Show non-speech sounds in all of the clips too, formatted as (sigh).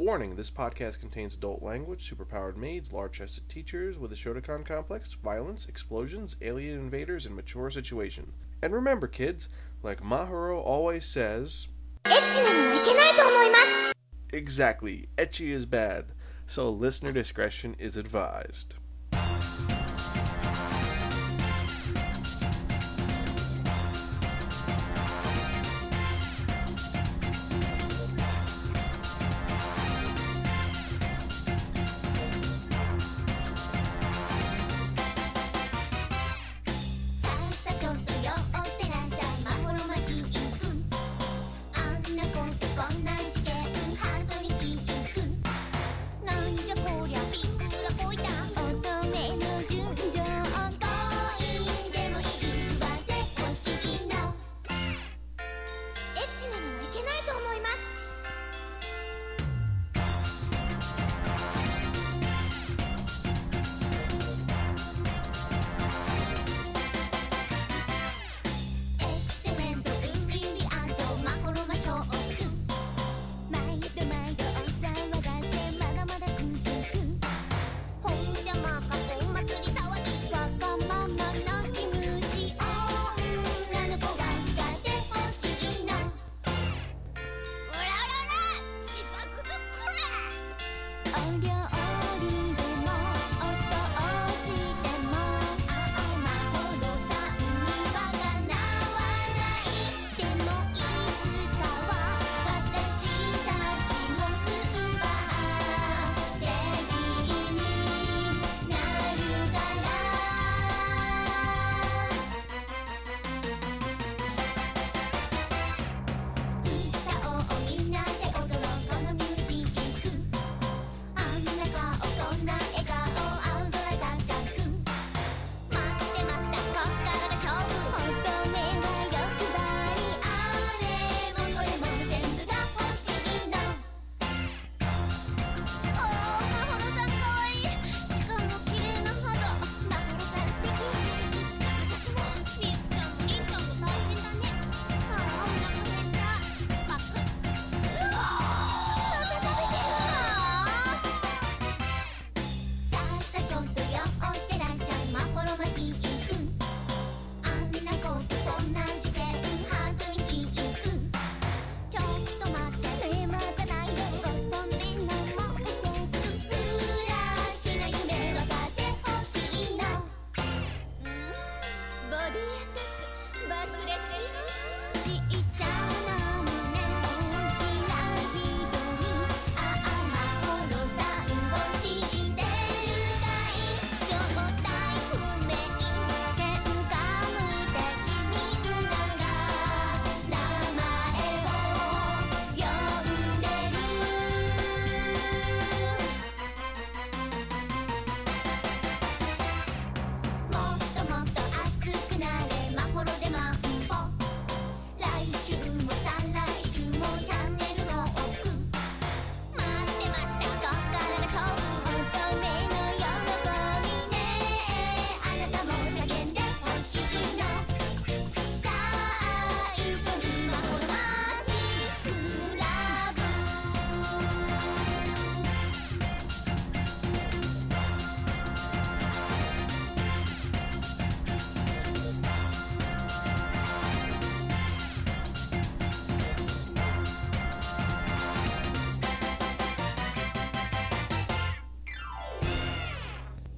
Warning this podcast contains adult language, superpowered maids, large chested teachers with a Shotacon complex, violence, explosions, alien invaders, and mature situation. And remember, kids, like Mahoro always says. Exactly, ecchi is bad, so listener discretion is advised.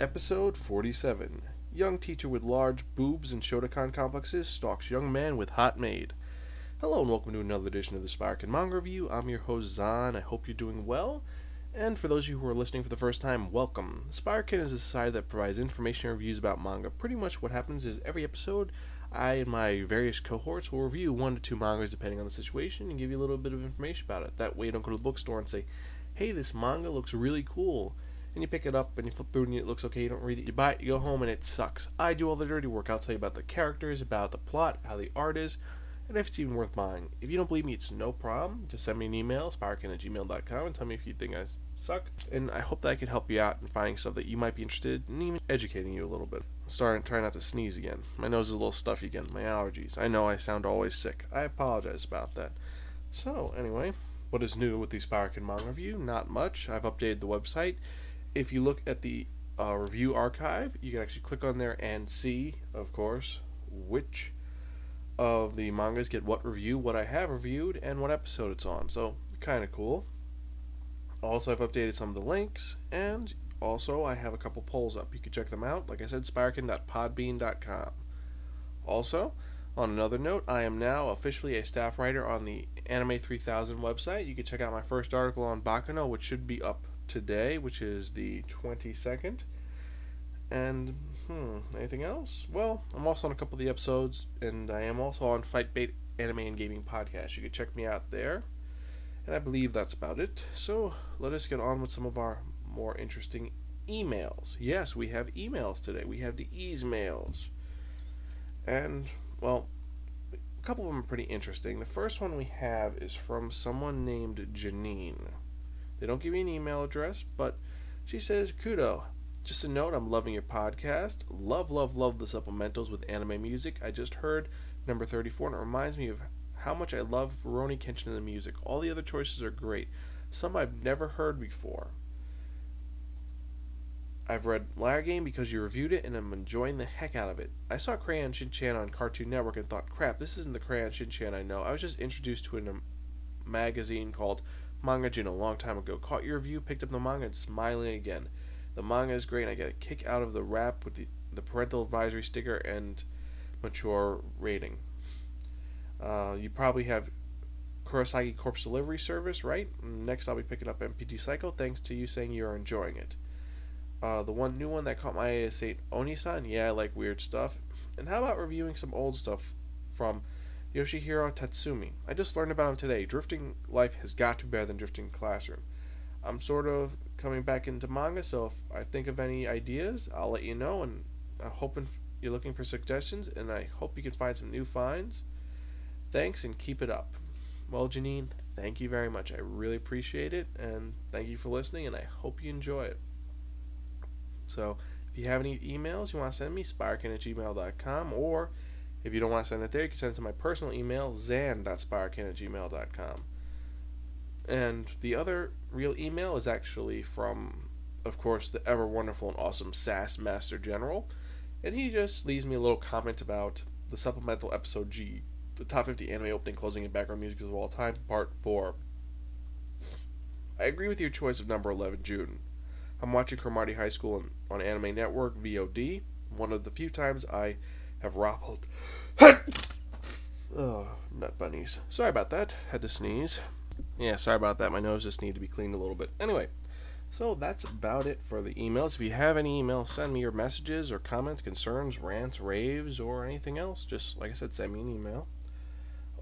Episode 47 Young teacher with large boobs and Shotacon complexes stalks young man with hot maid. Hello and welcome to another edition of the Sparkin Manga Review. I'm your host Zan. I hope you're doing well. And for those of you who are listening for the first time, welcome. Sparkin is a society that provides information and reviews about manga. Pretty much what happens is every episode, I and my various cohorts will review one to two mangas depending on the situation and give you a little bit of information about it. That way you don't go to the bookstore and say, hey, this manga looks really cool and you pick it up and you flip through and it looks okay, you don't read it, you buy it, you go home and it sucks. I do all the dirty work. I'll tell you about the characters, about the plot, how the art is, and if it's even worth buying. If you don't believe me, it's no problem. Just send me an email, sparkin at gmail.com, and tell me if you think I suck. And I hope that I can help you out in finding stuff that you might be interested in, even educating you a little bit. I'm Starting to try not to sneeze again. My nose is a little stuffy again. My allergies. I know I sound always sick. I apologize about that. So, anyway, what is new with the Sparkin Manga Review? Not much. I've updated the website. If you look at the uh, review archive, you can actually click on there and see, of course, which of the mangas get what review, what I have reviewed, and what episode it's on. So, kind of cool. Also, I've updated some of the links, and also I have a couple polls up. You can check them out. Like I said, sparkin.podbean.com. Also, on another note, I am now officially a staff writer on the Anime 3000 website. You can check out my first article on Baccano, which should be up today, which is the 22nd. And, hmm, anything else? Well, I'm also on a couple of the episodes, and I am also on Fight Bait Anime and Gaming Podcast. You can check me out there. And I believe that's about it. So let us get on with some of our more interesting emails. Yes, we have emails today. We have the ease mails. And, well, a couple of them are pretty interesting. The first one we have is from someone named Janine. They don't give me an email address, but she says, Kudo. Just a note, I'm loving your podcast. Love, love, love the supplementals with anime music. I just heard number 34, and it reminds me of how much I love Rurouni Kenshin in the music. All the other choices are great. Some I've never heard before. I've read Liar Game because you reviewed it and I'm enjoying the heck out of it. I saw Crayon Shin-chan on Cartoon Network and thought, crap, this isn't the Crayon Shin-chan I know. I was just introduced to a magazine called Manga Jin a long time ago. Caught your review, picked up the manga, and smiling again. The manga is great and I get a kick out of the wrap with the, the parental advisory sticker and mature rating. Uh, you probably have Kurosagi Corpse Delivery Service, right? Next, I'll be picking up MPD Psycho, thanks to you saying you're enjoying it. Uh, the one new one that caught my eye is Saint Oniisan. Yeah, I like weird stuff. And how about reviewing some old stuff from Yoshihiro Tatsumi? I just learned about him today. Drifting Life has got to be better than Drifting Classroom. I'm sort of coming back into manga, so if I think of any ideas, I'll let you know. And I'm hoping you're looking for suggestions, and I hope you can find some new finds. Thanks, and keep it up. Well, Janine, thank you very much. I really appreciate it, and thank you for listening, and I hope you enjoy it. So, if you have any emails you want to send me, sparkin at gmail.com, or if you don't want to send it there, you can send it to my personal email, zan.sparkin at gmail.com. And the other real email is actually from, of course, the ever wonderful and awesome SAS Master General. And he just leaves me a little comment about the supplemental episode G, the top 50 anime opening, closing, and background music of all time, part 4. I agree with your choice of number 11, June. I'm watching Cromartie High School on Anime Network VOD, one of the few times I have raffled. (laughs) oh, nut bunnies. Sorry about that. Had to sneeze. Yeah, sorry about that. My nose just needed to be cleaned a little bit. Anyway, so that's about it for the emails. If you have any emails, send me your messages or comments, concerns, rants, raves, or anything else. Just like I said, send me an email.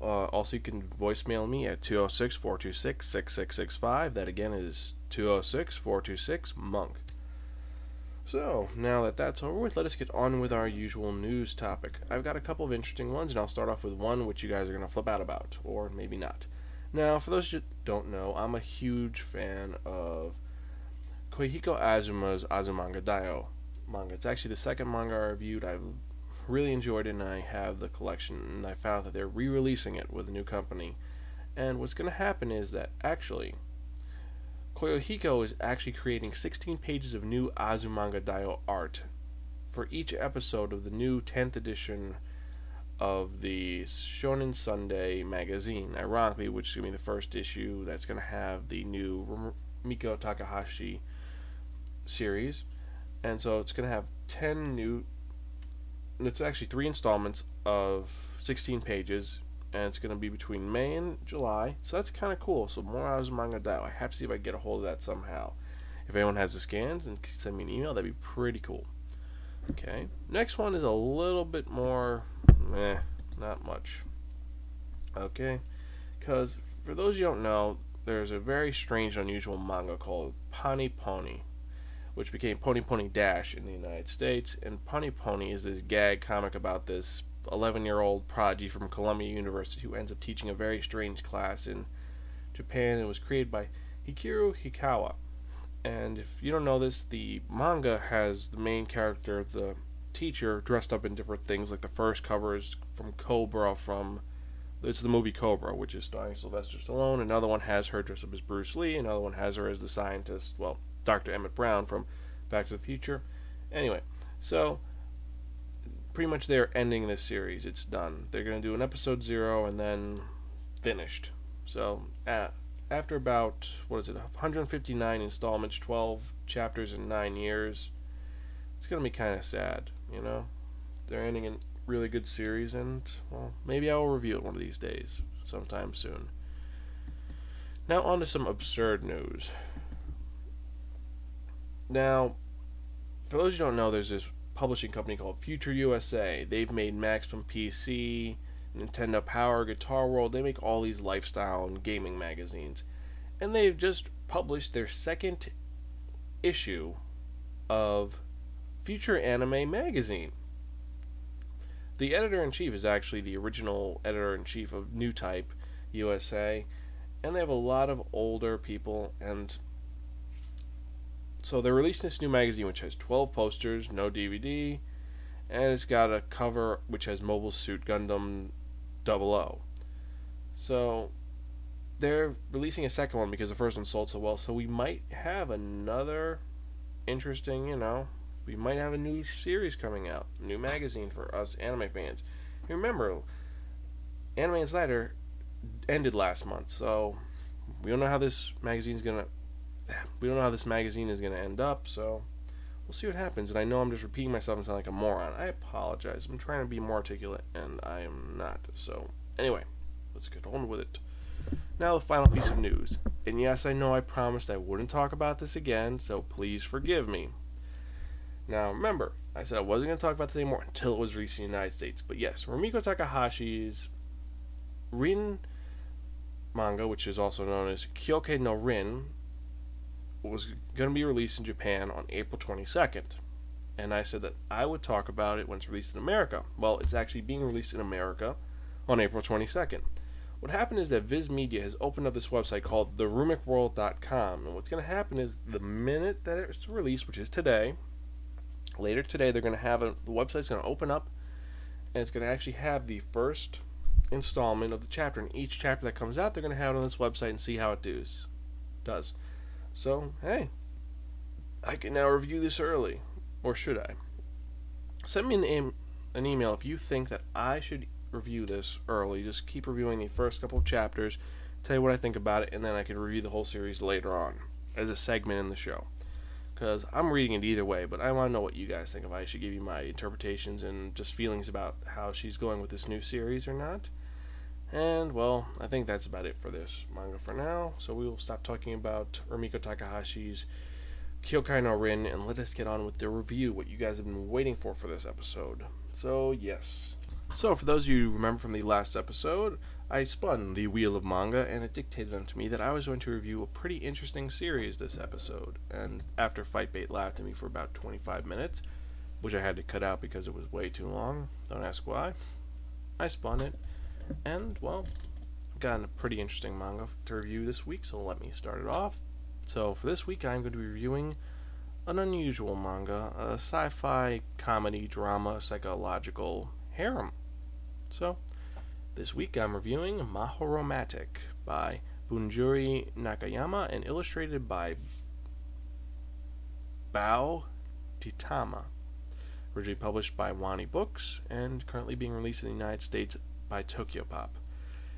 Uh, also, you can voicemail me at 206 426 6665. That again is 206 426 Monk. So, now that that's over with, let us get on with our usual news topic. I've got a couple of interesting ones, and I'll start off with one which you guys are going to flip out about, or maybe not. Now, for those who don't know, I'm a huge fan of Kiyohiko Azuma's Azumanga Daioh manga. It's actually the second manga I reviewed. I've really enjoyed it, and I have the collection, and I found that they're re-releasing it with a new company. And what's going to happen is that actually, Kiyohiko is actually creating 16 pages of new Azumanga Daioh art for each episode of the new 10th edition of the Shonen Sunday magazine. Ironically, which is going to be the first issue that's going to have the new Miko Takahashi series. And so it's going to have 10 new it's actually three installments of 16 pages, and it's going to be between May and July. So that's kind of cool. So more hours of manga Daioh. I have to see if I get a hold of that somehow. If anyone has the scans and can send me an email, that'd be pretty cool. Okay. Next one is a little bit more, eh, not much. Okay. Because for those you don't know, there's a very strange, unusual manga called Pani Poni, which became Pani Poni Dash in the United States. And Pony Pony is this gag comic about this 11 year old prodigy from Columbia University who ends up teaching a very strange class in Japan. It was created by Hekiru Hikawa. And if you don't know this, the manga has the main character, the teacher, dressed up in different things. Like the first cover is from Cobra from it's the movie Cobra, which is starring Sylvester Stallone. Another one has her dressed up as Bruce Lee. Another one has her as the scientist, well, Dr. Emmett Brown from Back to the Future. Anyway, so pretty much they're ending this series. It's done. They're going to do an episode zero and then finished. So uh, after about, what is it, 159 installments, 12 chapters in nine years, it's going to be kind of sad, you know? They're ending a really good series, and, well, maybe I will review it one of these days, sometime soon. Now, on to some absurd news. Now, for those who don't know, there's this publishing company called Future USA. They've made Maximum PC, Nintendo Power, Guitar World. They make all these lifestyle and gaming magazines. And they've just published their second issue of Future Anime Magazine. The editor in chief is actually the original editor in chief of Newtype USA, and they have a lot of older people and so they're releasing this new magazine which has 12 posters, no DVD, and it's got a cover which has Mobile Suit Gundam 00. So they're releasing a second one because the first one sold so well, so we might have another interesting, you know, we might have a new series coming out, new magazine for us anime fans. Remember, Anime Insider ended last month, so we don't know how this magazine's gonna we don't know how this magazine is going to end up, so we'll see what happens. And I know I'm just repeating myself and sound like a moron. I apologize. I'm trying to be more articulate, and I am not. So, anyway, let's get on with it. Now, the final piece of news. And yes, I know I promised I wouldn't talk about this again, so please forgive me. Now, remember, I said I wasn't going to talk about this anymore until it was released in the United States. But yes, Rumiko Takahashi's Rin manga, which is also known as Kyokai no Rin, was going to be released in Japan on April 22nd. And I said that I would talk about it when it's released in America. Well, it's actually being released in America on April 22nd. What happened is that Viz Media has opened up this website called therumicworld.com. And what's going to happen is the minute that it's released, which is today, later today, they're going to have a, the website's going to open up and it's going to actually have the first installment of the chapter. And each chapter that comes out, they're going to have it on this website and see how it does. does. So, hey, I can now review this early. Or should I? Send me an, em- an email if you think that I should review this early. Just keep reviewing the first couple of chapters, tell you what I think about it, and then I can review the whole series later on as a segment in the show. Because I'm reading it either way, but I want to know what you guys think. If I should give you my interpretations and just feelings about how she's going with this new series or not. And, well, I think that's about it for this manga for now. So we will stop talking about Rumiko Takahashi's Kyokai no Rin and let us get on with the review, what you guys have been waiting for for this episode. So, yes. So, for those of you who remember from the last episode, I spun the wheel of manga and it dictated unto me that I was going to review a pretty interesting series this episode. And after Fight Bait laughed at me for about 25 minutes, which I had to cut out because it was way too long, don't ask why, I spun it and, well, I've got a pretty interesting manga to review this week, so let me start it off. So, for this week, I'm going to be reviewing an unusual manga, a sci fi comedy drama psychological harem. So, this week I'm reviewing Mahoromatic by Bunjuro Nakayama and illustrated by Bow Ditama. Originally published by Wani Books and currently being released in the United States by Tokyo Pop.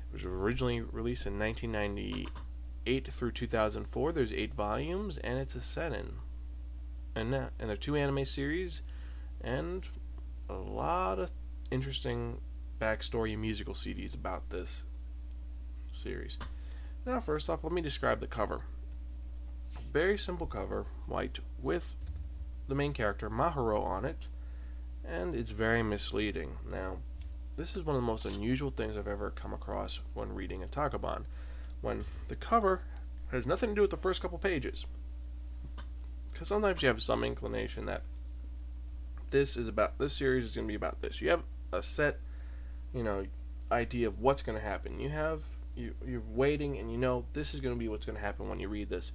It was originally released in 1998 through 2004. There's eight volumes, and it's a seinen. And and there are two anime series, and a lot of interesting backstory and musical CDs about this series. Now, first off, let me describe the cover. Very simple cover, white, with the main character Mahoro on it, and it's very misleading. Now, this is one of the most unusual things I've ever come across when reading a tankobon, when the cover has nothing to do with the first couple pages. Because sometimes you have some inclination that this is about this series is going to be about this. You have a set, you know, idea of what's going to happen. You have you you're waiting and you know this is going to be what's going to happen when you read this.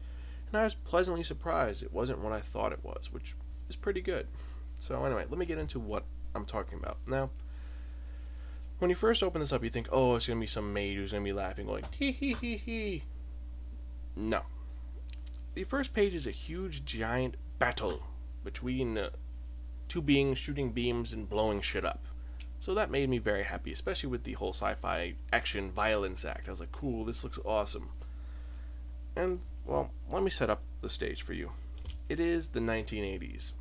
And I was pleasantly surprised it wasn't what I thought it was, which is pretty good. So anyway, let me get into what I'm talking about. Now, when you first open this up, you think, oh, it's to be some maid who's to be laughing, going, hee hee hee hee. No. The first page is a huge, giant battle between uh, two beings shooting beams and blowing shit up. So that made me very happy, especially with the whole sci fi action violence act. I was like, cool, this looks awesome. And, well, let me set up the stage for you. It is the 1980s.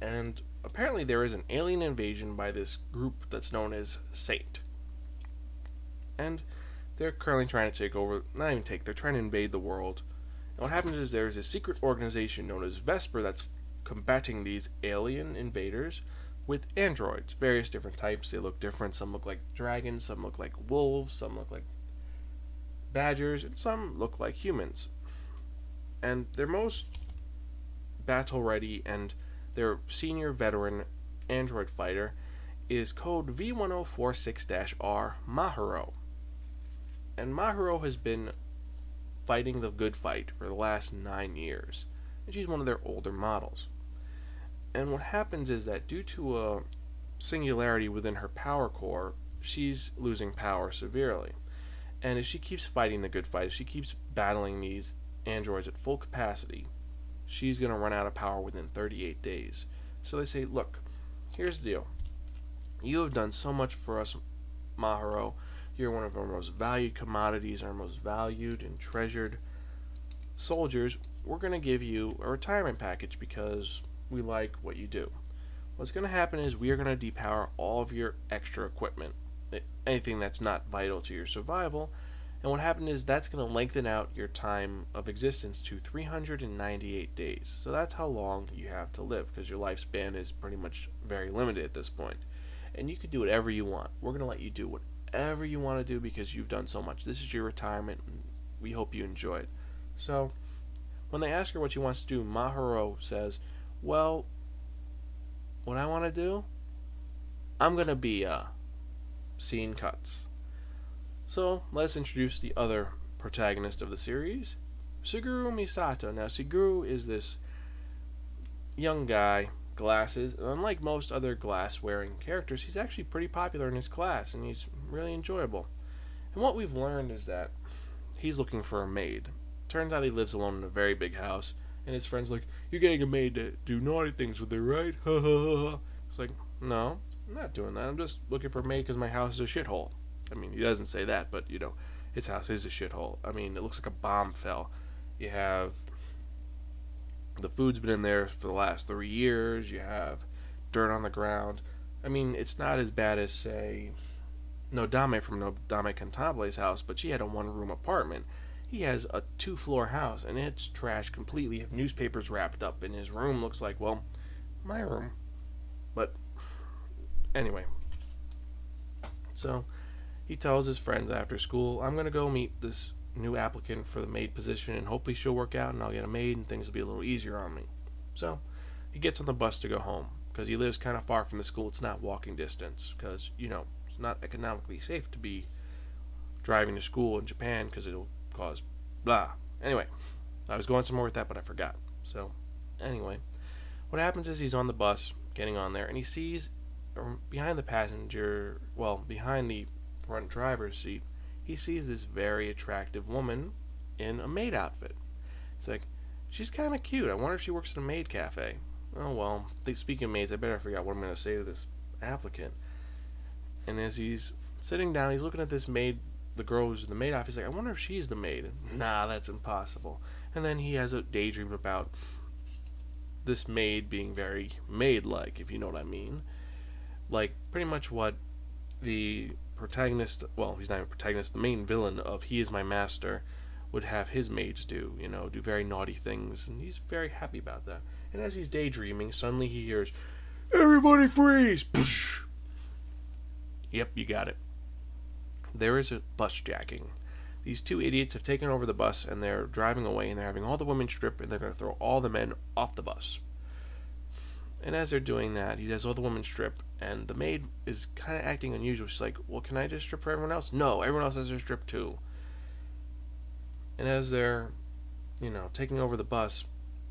And apparently there is an alien invasion by this group that's known as Saint. And they're currently trying to take over, not even take, they're trying to invade the world. And what happens is there's a secret organization known as Vesper that's combating these alien invaders with androids, various different types. They look different. Some look like dragons, some look like wolves, some look like badgers, and some look like humans. And they're most battle ready and their senior veteran android fighter is code V1046 R Mahoro. And Mahoro has been fighting the good fight for the last nine years. And she's one of their older models. And what happens is that due to a singularity within her power core, she's losing power severely. And if she keeps fighting the good fight, if she keeps battling these androids at full capacity, she's going to run out of power within 38 days. So they say, look, here's the deal. You have done so much for us, Mahoro. You're one of our most valued commodities, our most valued and treasured soldiers. We're going to give you a retirement package because we like what you do. What's going to happen is we are going to depower all of your extra equipment, anything that's not vital to your survival, and what happened is that's going to lengthen out your time of existence to 398 days. So that's how long you have to live because your lifespan is pretty much very limited at this point. And you can do whatever you want. We're going to let you do whatever you want to do because you've done so much. This is your retirement. We hope you enjoy it. So when they ask her what she wants to do, Mahoro says, Well, what I want to do, I'm going to be uh, scene cuts. So let's introduce the other protagonist of the series, Suguru Misato. Now, Suguru is this young guy, glasses. And unlike most other glass wearing characters, he's actually pretty popular in his class and he's really enjoyable. And what we've learned is that he's looking for a maid. Turns out he lives alone in a very big house, and his friend's like, You're getting a maid to do naughty things with her, right? Ha ha ha. It's like, No, I'm not doing that. I'm just looking for a maid because my house is a shithole. I mean, he doesn't say that, but you know, his house is a shithole. I mean, it looks like a bomb fell. You have the food's been in there for the last three years. You have dirt on the ground. I mean, it's not as bad as say Nodame from Nodame Cantabile's house, but she had a one-room apartment. He has a two-floor house, and it's trashed completely. Have newspapers wrapped up, and his room looks like well, my room. But anyway, so he tells his friends after school, I'm going to go meet this new applicant for the maid position and hopefully she'll work out and I'll get a maid and things will be a little easier on me. So he gets on the bus to go home because he lives kind of far from the school. It's not walking distance because, you know, it's not economically safe to be driving to school in Japan because it'll cause blah. Anyway, I was going somewhere with that, but I forgot. So, anyway, what happens is he's on the bus, getting on there, and he sees behind the passenger, well, behind the front driver's seat, he sees this very attractive woman in a maid outfit. It's like, she's kind of cute. I wonder if she works in a maid cafe. Oh well, speaking of maids, I better figure out what I'm going to say to this applicant. And as he's sitting down, he's looking at this maid, the girl who's in the maid outfit. He's like, I wonder if she's the maid. Nah, that's impossible. And then he has a daydream about this maid being very maid-like, if you know what I mean. Like pretty much what the protagonist, well, he's not a protagonist, the main villain of He Is My Master would have his maids do, you know, do very naughty things, and he's very happy about that. And as he's daydreaming, suddenly he hears, Everybody freeze! Poosh! Yep, you got it. There is a bus jacking. These two idiots have taken over the bus and they're driving away and they're having all the women strip and they're going to throw all the men off the bus. And as they're doing that, he has all the women strip, and the maid is kind of acting unusual. She's like, "Well, can I just strip for everyone else?" No, everyone else has their strip too. And as they're, you know, taking over the bus,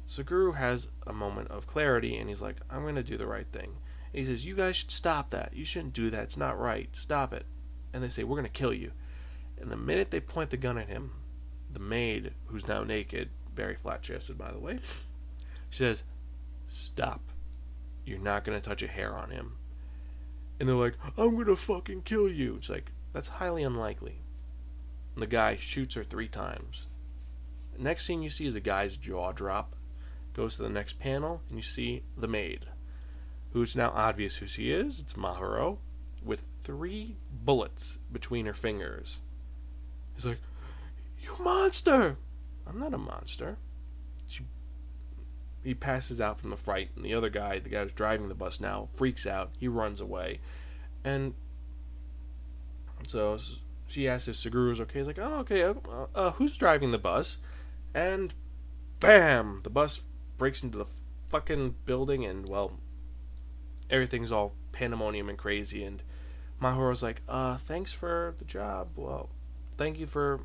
Suguru has a moment of clarity, and he's like, "I'm to do the right thing." And he says, You guys should stop that. You shouldn't do that. It's not right. Stop it. And they say, We're to kill you. And the minute they point the gun at him, the maid, who's now naked, very flat chested, by the way, she says, Stop. You're not going to touch a hair on him. And they're like, I'm to fucking kill you. It's like, that's highly unlikely. And the guy shoots her three times. Next scene you see is a guy's jaw drop. Goes to the next panel, and you see the maid, who's now obvious who she is. It's Mahoro, with three bullets between her fingers. He's like, You monster! I'm not a monster. He passes out from the fright, and the other guy, the guy who's driving the bus now, freaks out. He runs away. And so she asks if Suguru is okay. He's like, oh, okay. Uh, uh, who's driving the bus? And bam! The bus breaks into the fucking building, and well, everything's all pandemonium and crazy. And Mahoro's like, uh, thanks for the job. Well, thank you for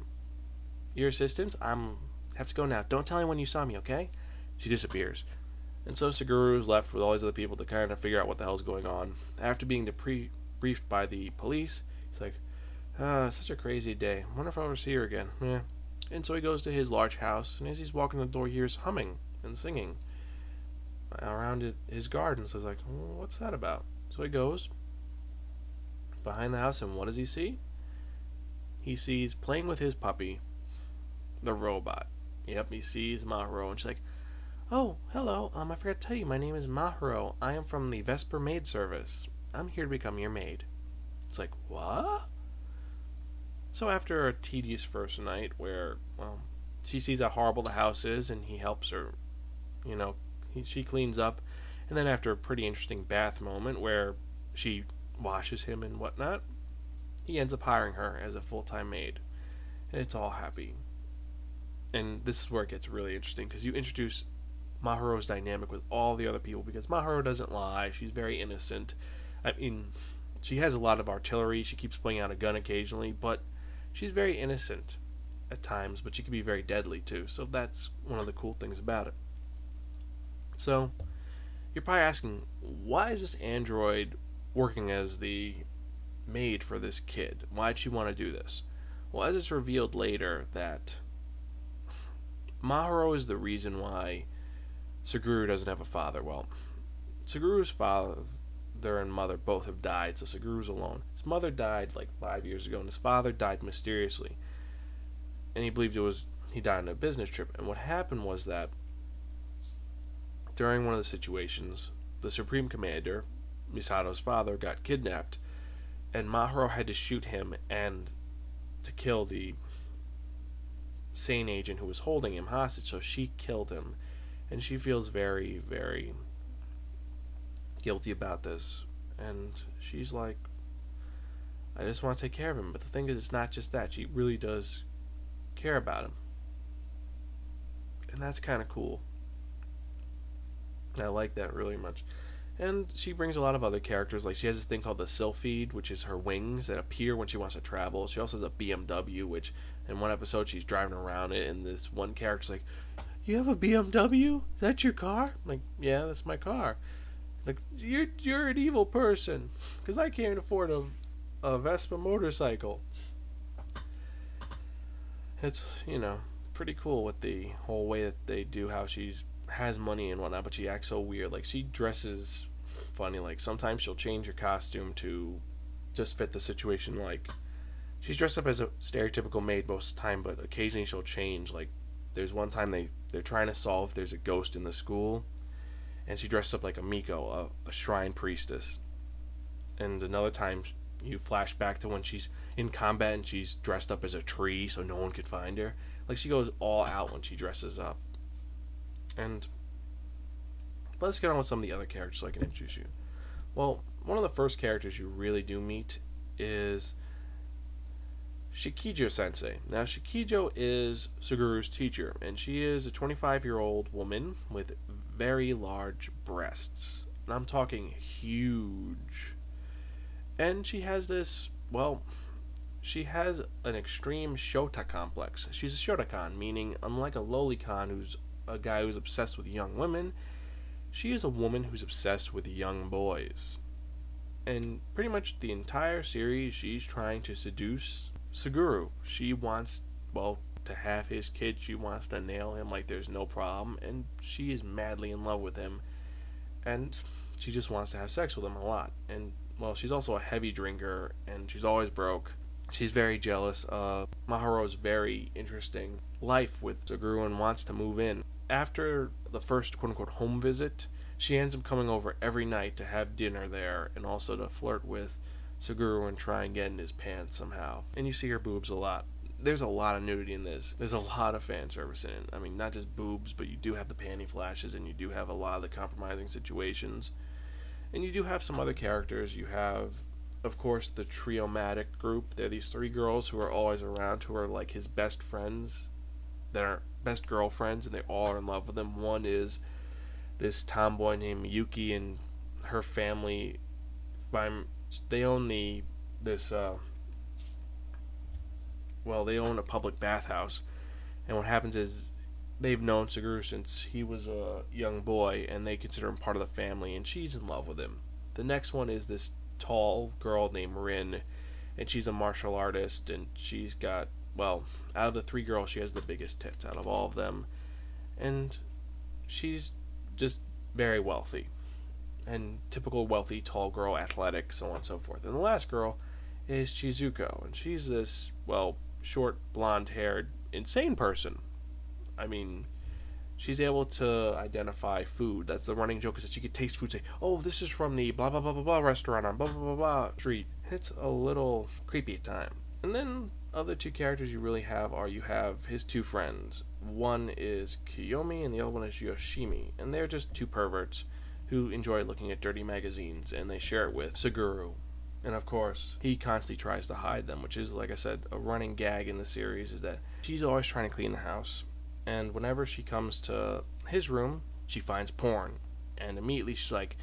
your assistance. I'm have to go now. Don't tell anyone you saw me, okay? She disappears. And so Suguru's left with all these other people to kind of figure out what the hell's going on. After being depre- briefed by the police, he's like, ah, such a crazy day. wonder if I'll ever see her again. Yeah. And so he goes to his large house, and as he's walking the door, he hears humming and singing around it, his garden. So he's like, well, what's that about? So he goes behind the house, and what does he see? He sees playing with his puppy, the robot. Yep, he sees Mahoro, and she's like, Oh, hello. Um, I forgot to tell you, my name is Mahoro. I am from the Vesper Maid Service. I'm here to become your maid. It's like, what? So after a tedious first night where, well, she sees how horrible the house is and he helps her, you know, he, she cleans up. And then after a pretty interesting bath moment where she washes him and whatnot, he ends up hiring her as a full time maid. And it's all happy and this is where it gets really interesting because you introduce Mahoro's dynamic with all the other people because Mahoro doesn't lie. She's very innocent. I mean, she has a lot of artillery. She keeps pulling out a gun occasionally, but she's very innocent at times, but she can be very deadly too. So that's one of the cool things about it. So you're probably asking, why is this android working as the maid for this kid? Why'd she want to do this? Well, as it's revealed later that Mahoro is the reason why Suguru doesn't have a father. Well, Suguru's father and mother both have died, so Suguru's alone. His mother died like five years ago, and his father died mysteriously. And he believed it was he died on a business trip. And what happened was that during one of the situations, the Supreme Commander, Misato's father, got kidnapped, and Mahoro had to shoot him and to kill the sane agent who was holding him hostage, so she killed him. And she feels very, very guilty about this. And she's like, I just want to take care of him. But the thing is, it's not just that. She really does care about him. And that's kind of cool. I like that really much. And she brings a lot of other characters. Like she has this thing called the Sylphide, which is her wings that appear when she wants to travel. She also has a BMW, which in one episode she's driving around it, and this one character's like, "You have a BMW? Is that your car?" I'm like, "Yeah, that's my car." Like, you're you're an evil person, because I can't afford a a Vespa motorcycle. It's you know pretty cool with the whole way that they do how she's has money and whatnot, but she acts so weird. Like she dresses funny. Like sometimes she'll change her costume to just fit the situation. Like she's dressed up as a stereotypical maid most of the time, but occasionally she'll change. Like there's one time they they're trying to solve if there's a ghost in the school, and she dresses up like a Miko, a, a shrine priestess. And another time you flash back to when she's in combat and she's dressed up as a tree so no one could find her. Like she goes all out when she dresses up. And let's get on with some of the other characters so I can introduce you. Well, one of the first characters you really do meet is Shikijo Sensei. Now, Shikijo is Suguru's teacher, and she is a 25 year old woman with very large breasts. And I'm talking huge. And she has this, well, she has an extreme Shota complex. She's a Shotacon, meaning unlike a Lolicon who's a guy who's obsessed with young women, She is a woman who's obsessed with young boys. And pretty much the entire series, she's trying to seduce Suguru. She wants, well, to have his kid. She wants to nail him like there's no problem. And she is madly in love with him. And she just wants to have sex with him a lot. And, well, she's also a heavy drinker and she's always broke. She's very jealous. of Mahoro's very interesting life with Suguru and wants to move in. After the first quote unquote home visit, she ends up coming over every night to have dinner there and also to flirt with Suguru and try and get in his pants somehow. And you see her boobs a lot. There's a lot of nudity in this. There's a lot of fan service in it. I mean, not just boobs, but you do have the panty flashes and you do have a lot of the compromising situations. And you do have some other characters. You have, of course, the Triomatic group. They're these three girls who are always around, who are like his best friends. They're best girlfriends, and they all are in love with him. One is this tomboy named Yuki and her family. They own the this. Uh, well, they own a public bathhouse, and what happens is they've known Suguru since he was a young boy, and they consider him part of the family, and she's in love with him. The next one is this tall girl named Rin, and she's a martial artist, and she's got well, out of the three girls, she has the biggest tits out of all of them, and she's just very wealthy, and typical wealthy tall girl, athletic, so on and so forth. And the last girl is Chizuko, and she's this well, short, blonde-haired, insane person. I mean, she's able to identify food. That's the running joke is that she could taste food, say, "Oh, this is from the blah blah blah blah blah restaurant on blah blah blah blah street." It's a little creepy at times. And then other two characters you really have are you have his two friends. One is Kiyomi and the other one is Yoshimi, and they're just two perverts who enjoy looking at dirty magazines and they share it with Suguru. And of course, he constantly tries to hide them, which is like I said, a running gag in the series is that she's always trying to clean the house. And whenever she comes to his room, she finds porn. And immediately she's like,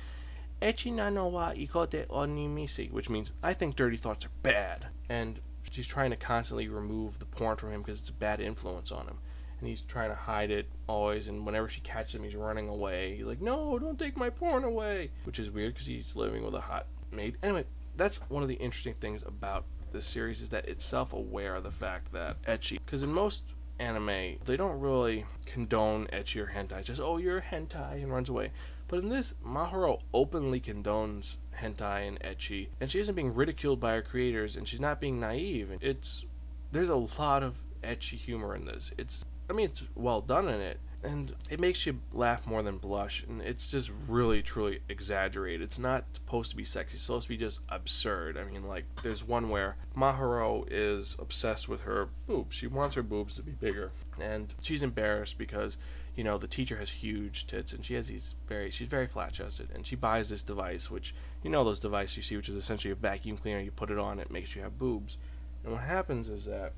Echi na no wa ikote onimisi, which means I think dirty thoughts are bad. And she's trying to constantly remove the porn from him because it's a bad influence on him. And he's trying to hide it always. And whenever she catches him, he's running away. He's like, "No, don't take my porn away," which is weird because he's living with a hot maid. Anyway, that's one of the interesting things about this series is that it's self-aware of the fact that ecchi, Because in most anime, they don't really condone ecchi or hentai. Just oh, you're a hentai and runs away. But in this, Mahoro openly condones hentai and ecchi, and she isn't being ridiculed by her creators, and she's not being naive. And it's there's a lot of ecchi humor in this. It's I mean it's well done in it, and it makes you laugh more than blush, and it's just really truly exaggerated. It's not supposed to be sexy; it's supposed to be just absurd. I mean, like there's one where Mahoro is obsessed with her boobs. She wants her boobs to be bigger, and she's embarrassed because you know the teacher has huge tits and she has these very she's very flat chested and she buys this device which you know those devices you see which is essentially a vacuum cleaner you put it on it makes you have boobs and what happens is that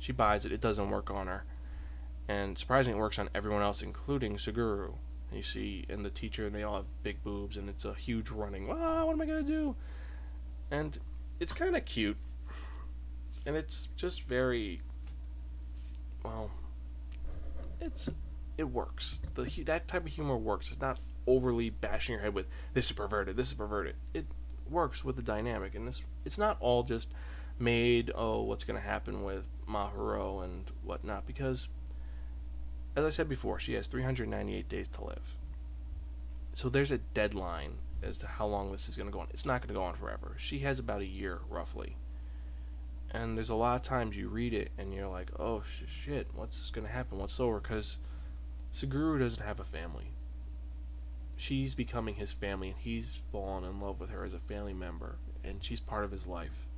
she buys it it doesn't work on her and surprisingly it works on everyone else including Suguru you see and the teacher and they all have big boobs and it's a huge running ah what am I gonna do and it's kind of cute and it's just very well it's it works. The that type of humor works. It's not overly bashing your head with this is perverted, this is perverted. It works with the dynamic, and this it's not all just made. Oh, what's going to happen with Mahoro and whatnot? Because, as I said before, she has 398 days to live. So there's a deadline as to how long this is going to go on. It's not going to go on forever. She has about a year roughly. And there's a lot of times you read it and you're like, oh shit, what's going to happen? What's over? Because Suguru doesn't have a family. She's becoming his family, and he's fallen in love with her as a family member, and she's part of his life.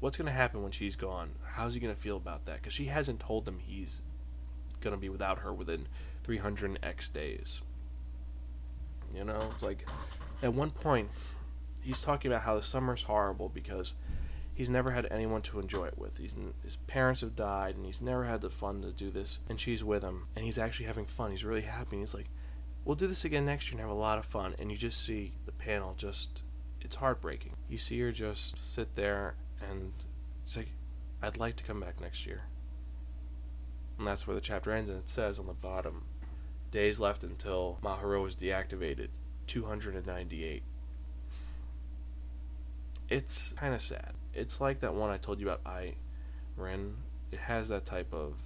What's going to happen when she's gone? How's he going to feel about that? Because she hasn't told him he's going to be without her within 300x days. You know, it's like at one point he's talking about how the summer's horrible because he's never had anyone to enjoy it with. He's, his parents have died, and he's never had the fun to do this. And she's with him, and he's actually having fun. He's really happy. And he's like, "We'll do this again next year and have a lot of fun." And you just see the panel just. It's heartbreaking. You see her just sit there, and it's like, "I'd like to come back next year." And that's where the chapter ends, and it says on the bottom, Days left until Mahoro is deactivated 298. It's kind of sad. It's like that one I told you about, I Ren. It has that type of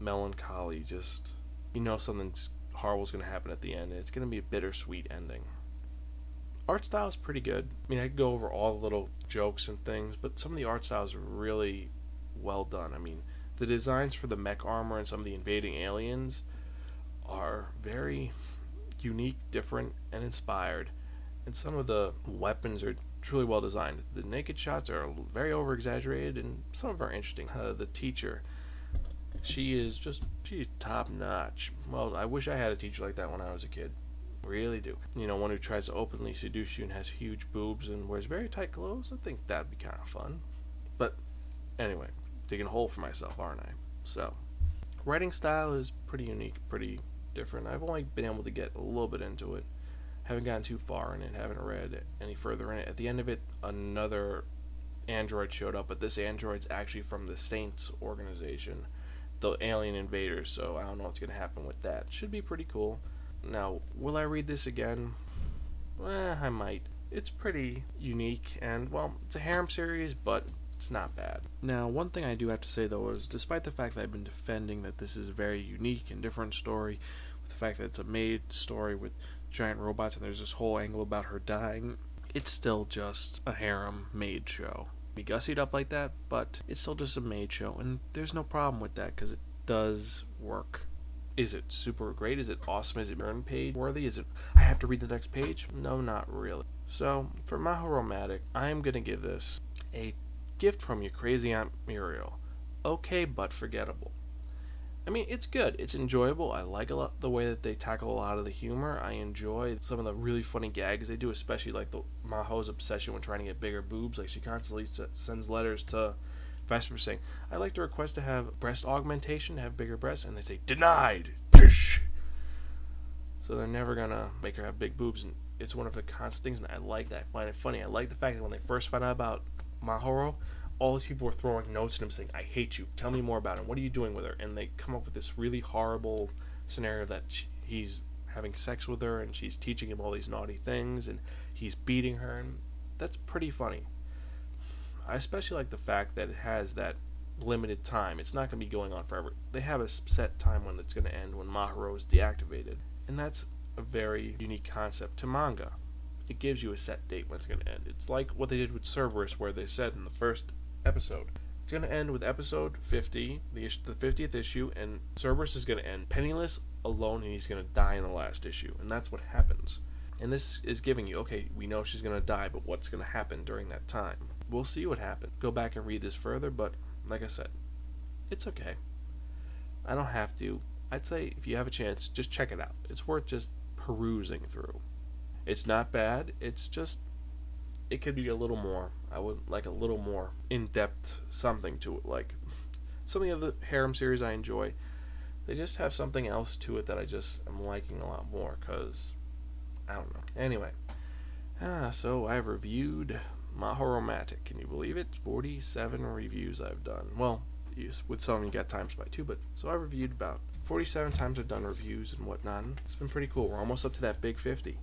melancholy, just, you know, something's horrible's going to happen at the end, and it's going to be a bittersweet ending. Art style is pretty good. I mean, I could go over all the little jokes and things, but some of the art styles are really well done. I mean, the designs for the mech armor and some of the invading aliens are very unique, different, and inspired. And some of the weapons are truly well designed. The naked shots are very over exaggerated, and some of them are interesting. Uh, the teacher, she is just she's top notch. Well, I wish I had a teacher like that when I was a kid. Really do. You know, one who tries to openly seduce you and has huge boobs and wears very tight clothes. I think that'd be kind of fun. But anyway, digging a hole for myself, aren't I? So, writing style is pretty unique, pretty different. I've only been able to get a little bit into it. Haven't gotten too far in it, haven't read any further in it. At the end of it, another android showed up, but this android's actually from the Saints organization, the alien invaders, so I don't know what's going to happen with that. Should be pretty cool. Now, will I read this again? Eh, I might. It's pretty unique, and, well, it's a harem series, but it's not bad. Now, one thing I do have to say, though, is despite the fact that I've been defending that this is a very unique and different story, with the fact that it's a maid story with giant robots and there's this whole angle about her dying, it's still just a harem maid show. Be gussied up like that, but it's still just a maid show, and there's no problem with that because it does work. Is it super great? Is it awesome? Is it burn page worthy? Is it I have to read the next page? No, not really. So for Mahoromatic, I am gonna give this a gift from your crazy aunt Muriel. Okay, but forgettable. I mean, it's good. It's enjoyable. I like a lot the way that they tackle a lot of the humor. I enjoy some of the really funny gags they do, especially like the Maho's obsession when trying to get bigger boobs. Like she constantly s- sends letters to Vesper saying, "I'd like to request to have breast augmentation, have bigger breasts," and they say, "Denied." So they're never gonna make her have big boobs, and it's one of the constant things. And I like that. I find it funny. I like the fact that when they first find out about Mahoro, all these people were throwing notes at him saying, I hate you. Tell me more about him. What are you doing with her? And they come up with this really horrible scenario that sh he's having sex with her and she's teaching him all these naughty things and he's beating her. And that's pretty funny. I especially like the fact that it has that limited time. It's not going to be going on forever. They have a set time when it's going to end when Mahoro is deactivated. And that's a very unique concept to manga. It gives you a set date when it's going to end. It's like what they did with Cerberus, where they said in the first episode. It's going to end with episode 50, the, the 50th issue, and Cerberus is going to end penniless, alone, and he's going to die in the last issue. And that's what happens. And this is giving you, okay, we know she's going to die, but what's going to happen during that time? We'll see what happens. Go back and read this further, but like I said, it's okay. I don't have to. I'd say if you have a chance, just check it out. It's worth just perusing through. It's not bad. It's just it could be a little more. I would like a little more in-depth something to it. Like some of the harem series I enjoy, they just have something else to it that I just am liking a lot more. Cause I don't know. Anyway, ah, so I've reviewed Mahoromatic. Can you believe it? Forty-seven reviews I've done. Well, with some you got times by two, but so I've reviewed about 47 times I've done reviews and whatnot. It's been pretty cool. We're almost up to that big 50.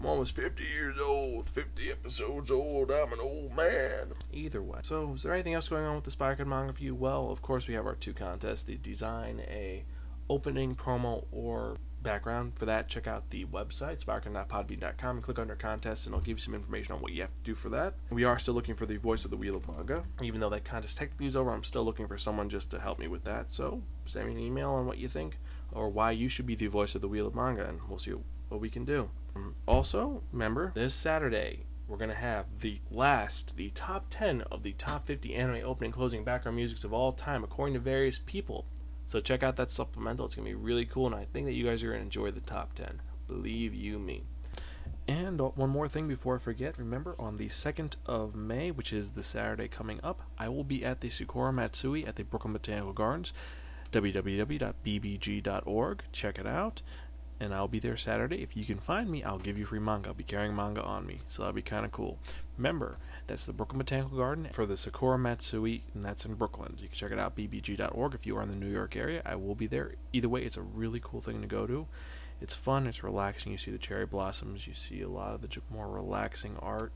I'm almost 50 years old, 50 episodes old. I'm an old man. Either way. So, is there anything else going on with the Sparkin manga review? Well, of course, we have our two contests: the design a opening promo or background. For that, check out the website sparkin.podbean.com and click under contests, and it'll give you some information on what you have to do for that. We are still looking for the voice of the Wheel of Manga, even though that contest technically is over. I'm still looking for someone just to help me with that. So, send me an email on what you think or why you should be the voice of the Wheel of Manga, and we'll see what we can do. Also, remember, this Saturday, we're going to have the last, the top 10 of the top 50 anime opening, closing, background musics of all time, according to various people. So check out that supplemental. It's going to be really cool, and I think that you guys are going to enjoy the top 10. Believe you me. And uh, one more thing before I forget, remember on the 2nd of May, which is the Saturday coming up, I will be at the Sakura Matsuri at the Brooklyn Botanical Gardens, www.bbg.org. Check it out. And I'll be there Saturday. If you can find me, I'll give you free manga. I'll be carrying manga on me, so that'll be kind of cool. Remember, that's the Brooklyn Botanical Garden for the Sakura Matsuri, and that's in Brooklyn. You can check it out, bbg.org. If you are in the New York area, I will be there. Either way, it's a really cool thing to go to. It's fun. It's relaxing. You see the cherry blossoms. You see a lot of the more relaxing art.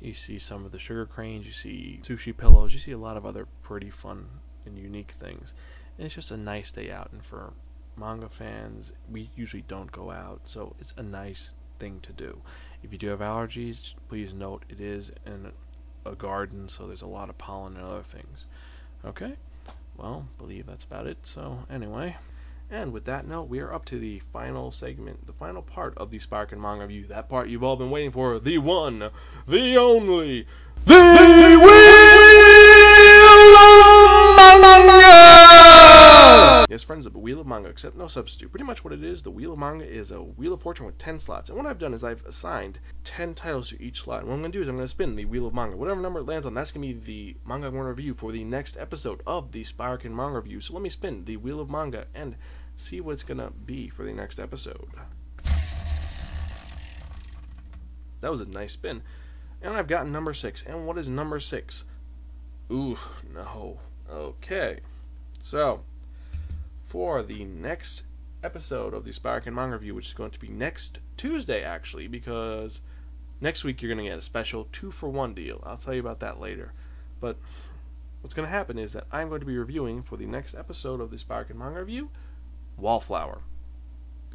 You see some of the sugar cranes. You see sushi pillows. You see a lot of other pretty fun and unique things. And it's just a nice day out. And for manga fans, we usually don't go out, so it's a nice thing to do. If you do have allergies, please note it is in a garden, so there's a lot of pollen and other things. Okay? Well, believe that's about it. So, anyway. And with that note, we are up to the final segment, the final part of the Sparkin Manga Review. That part you've all been waiting for. The one, the only, the Wheel of Manga! Yes, friends, the Wheel of Manga, except no substitute. Pretty much what it is, the Wheel of Manga is a Wheel of Fortune with 10 slots. And what I've done is I've assigned 10 titles to each slot. And what I'm going to do is I'm going to spin the Wheel of Manga. Whatever number it lands on, that's going to be the manga I'm going to review for the next episode of the Sparkin Manga Review. So let me spin the Wheel of Manga and see what it's going to be for the next episode. That was a nice spin. And I've gotten number six. And what is number six? Ooh, no. Okay. So, for the next episode of the Sparkin Manga Review, which is going to be next Tuesday, actually, because next week you're going to get a special two for one deal. I'll tell you about that later. But what's going to happen is that I'm going to be reviewing for the next episode of the Sparkin Manga Review Wallflower.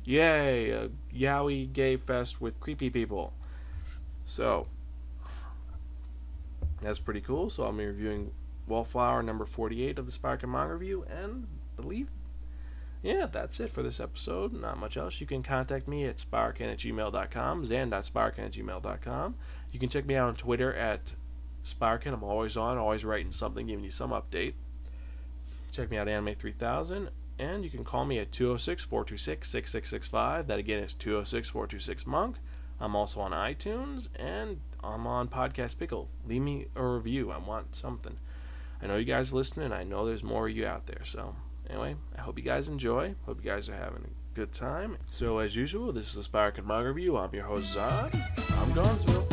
Yay! A yaoi gay fest with creepy people. So, that's pretty cool. So, I'm reviewing Wallflower number 48 of the Sparkin Manga Review, and believe yeah, that's it for this episode. Not much else. You can contact me at sparkin at gmail.com, zan.sparkin at gmail.com. You can check me out on Twitter at Sparkin. I'm always on, always writing something, giving you some update. Check me out Anime 3000, and you can call me at 206 426 6665. That again is 206 426 Monk. I'm also on iTunes, and I'm on Podcast Pickle. Leave me a review. I want something. I know you guys listening. I know there's more of you out there, so anyway, I hope you guys enjoy. Hope you guys are having a good time. So, as usual, this is the Manga Review. I'm your host, Zod. I'm Gonzville.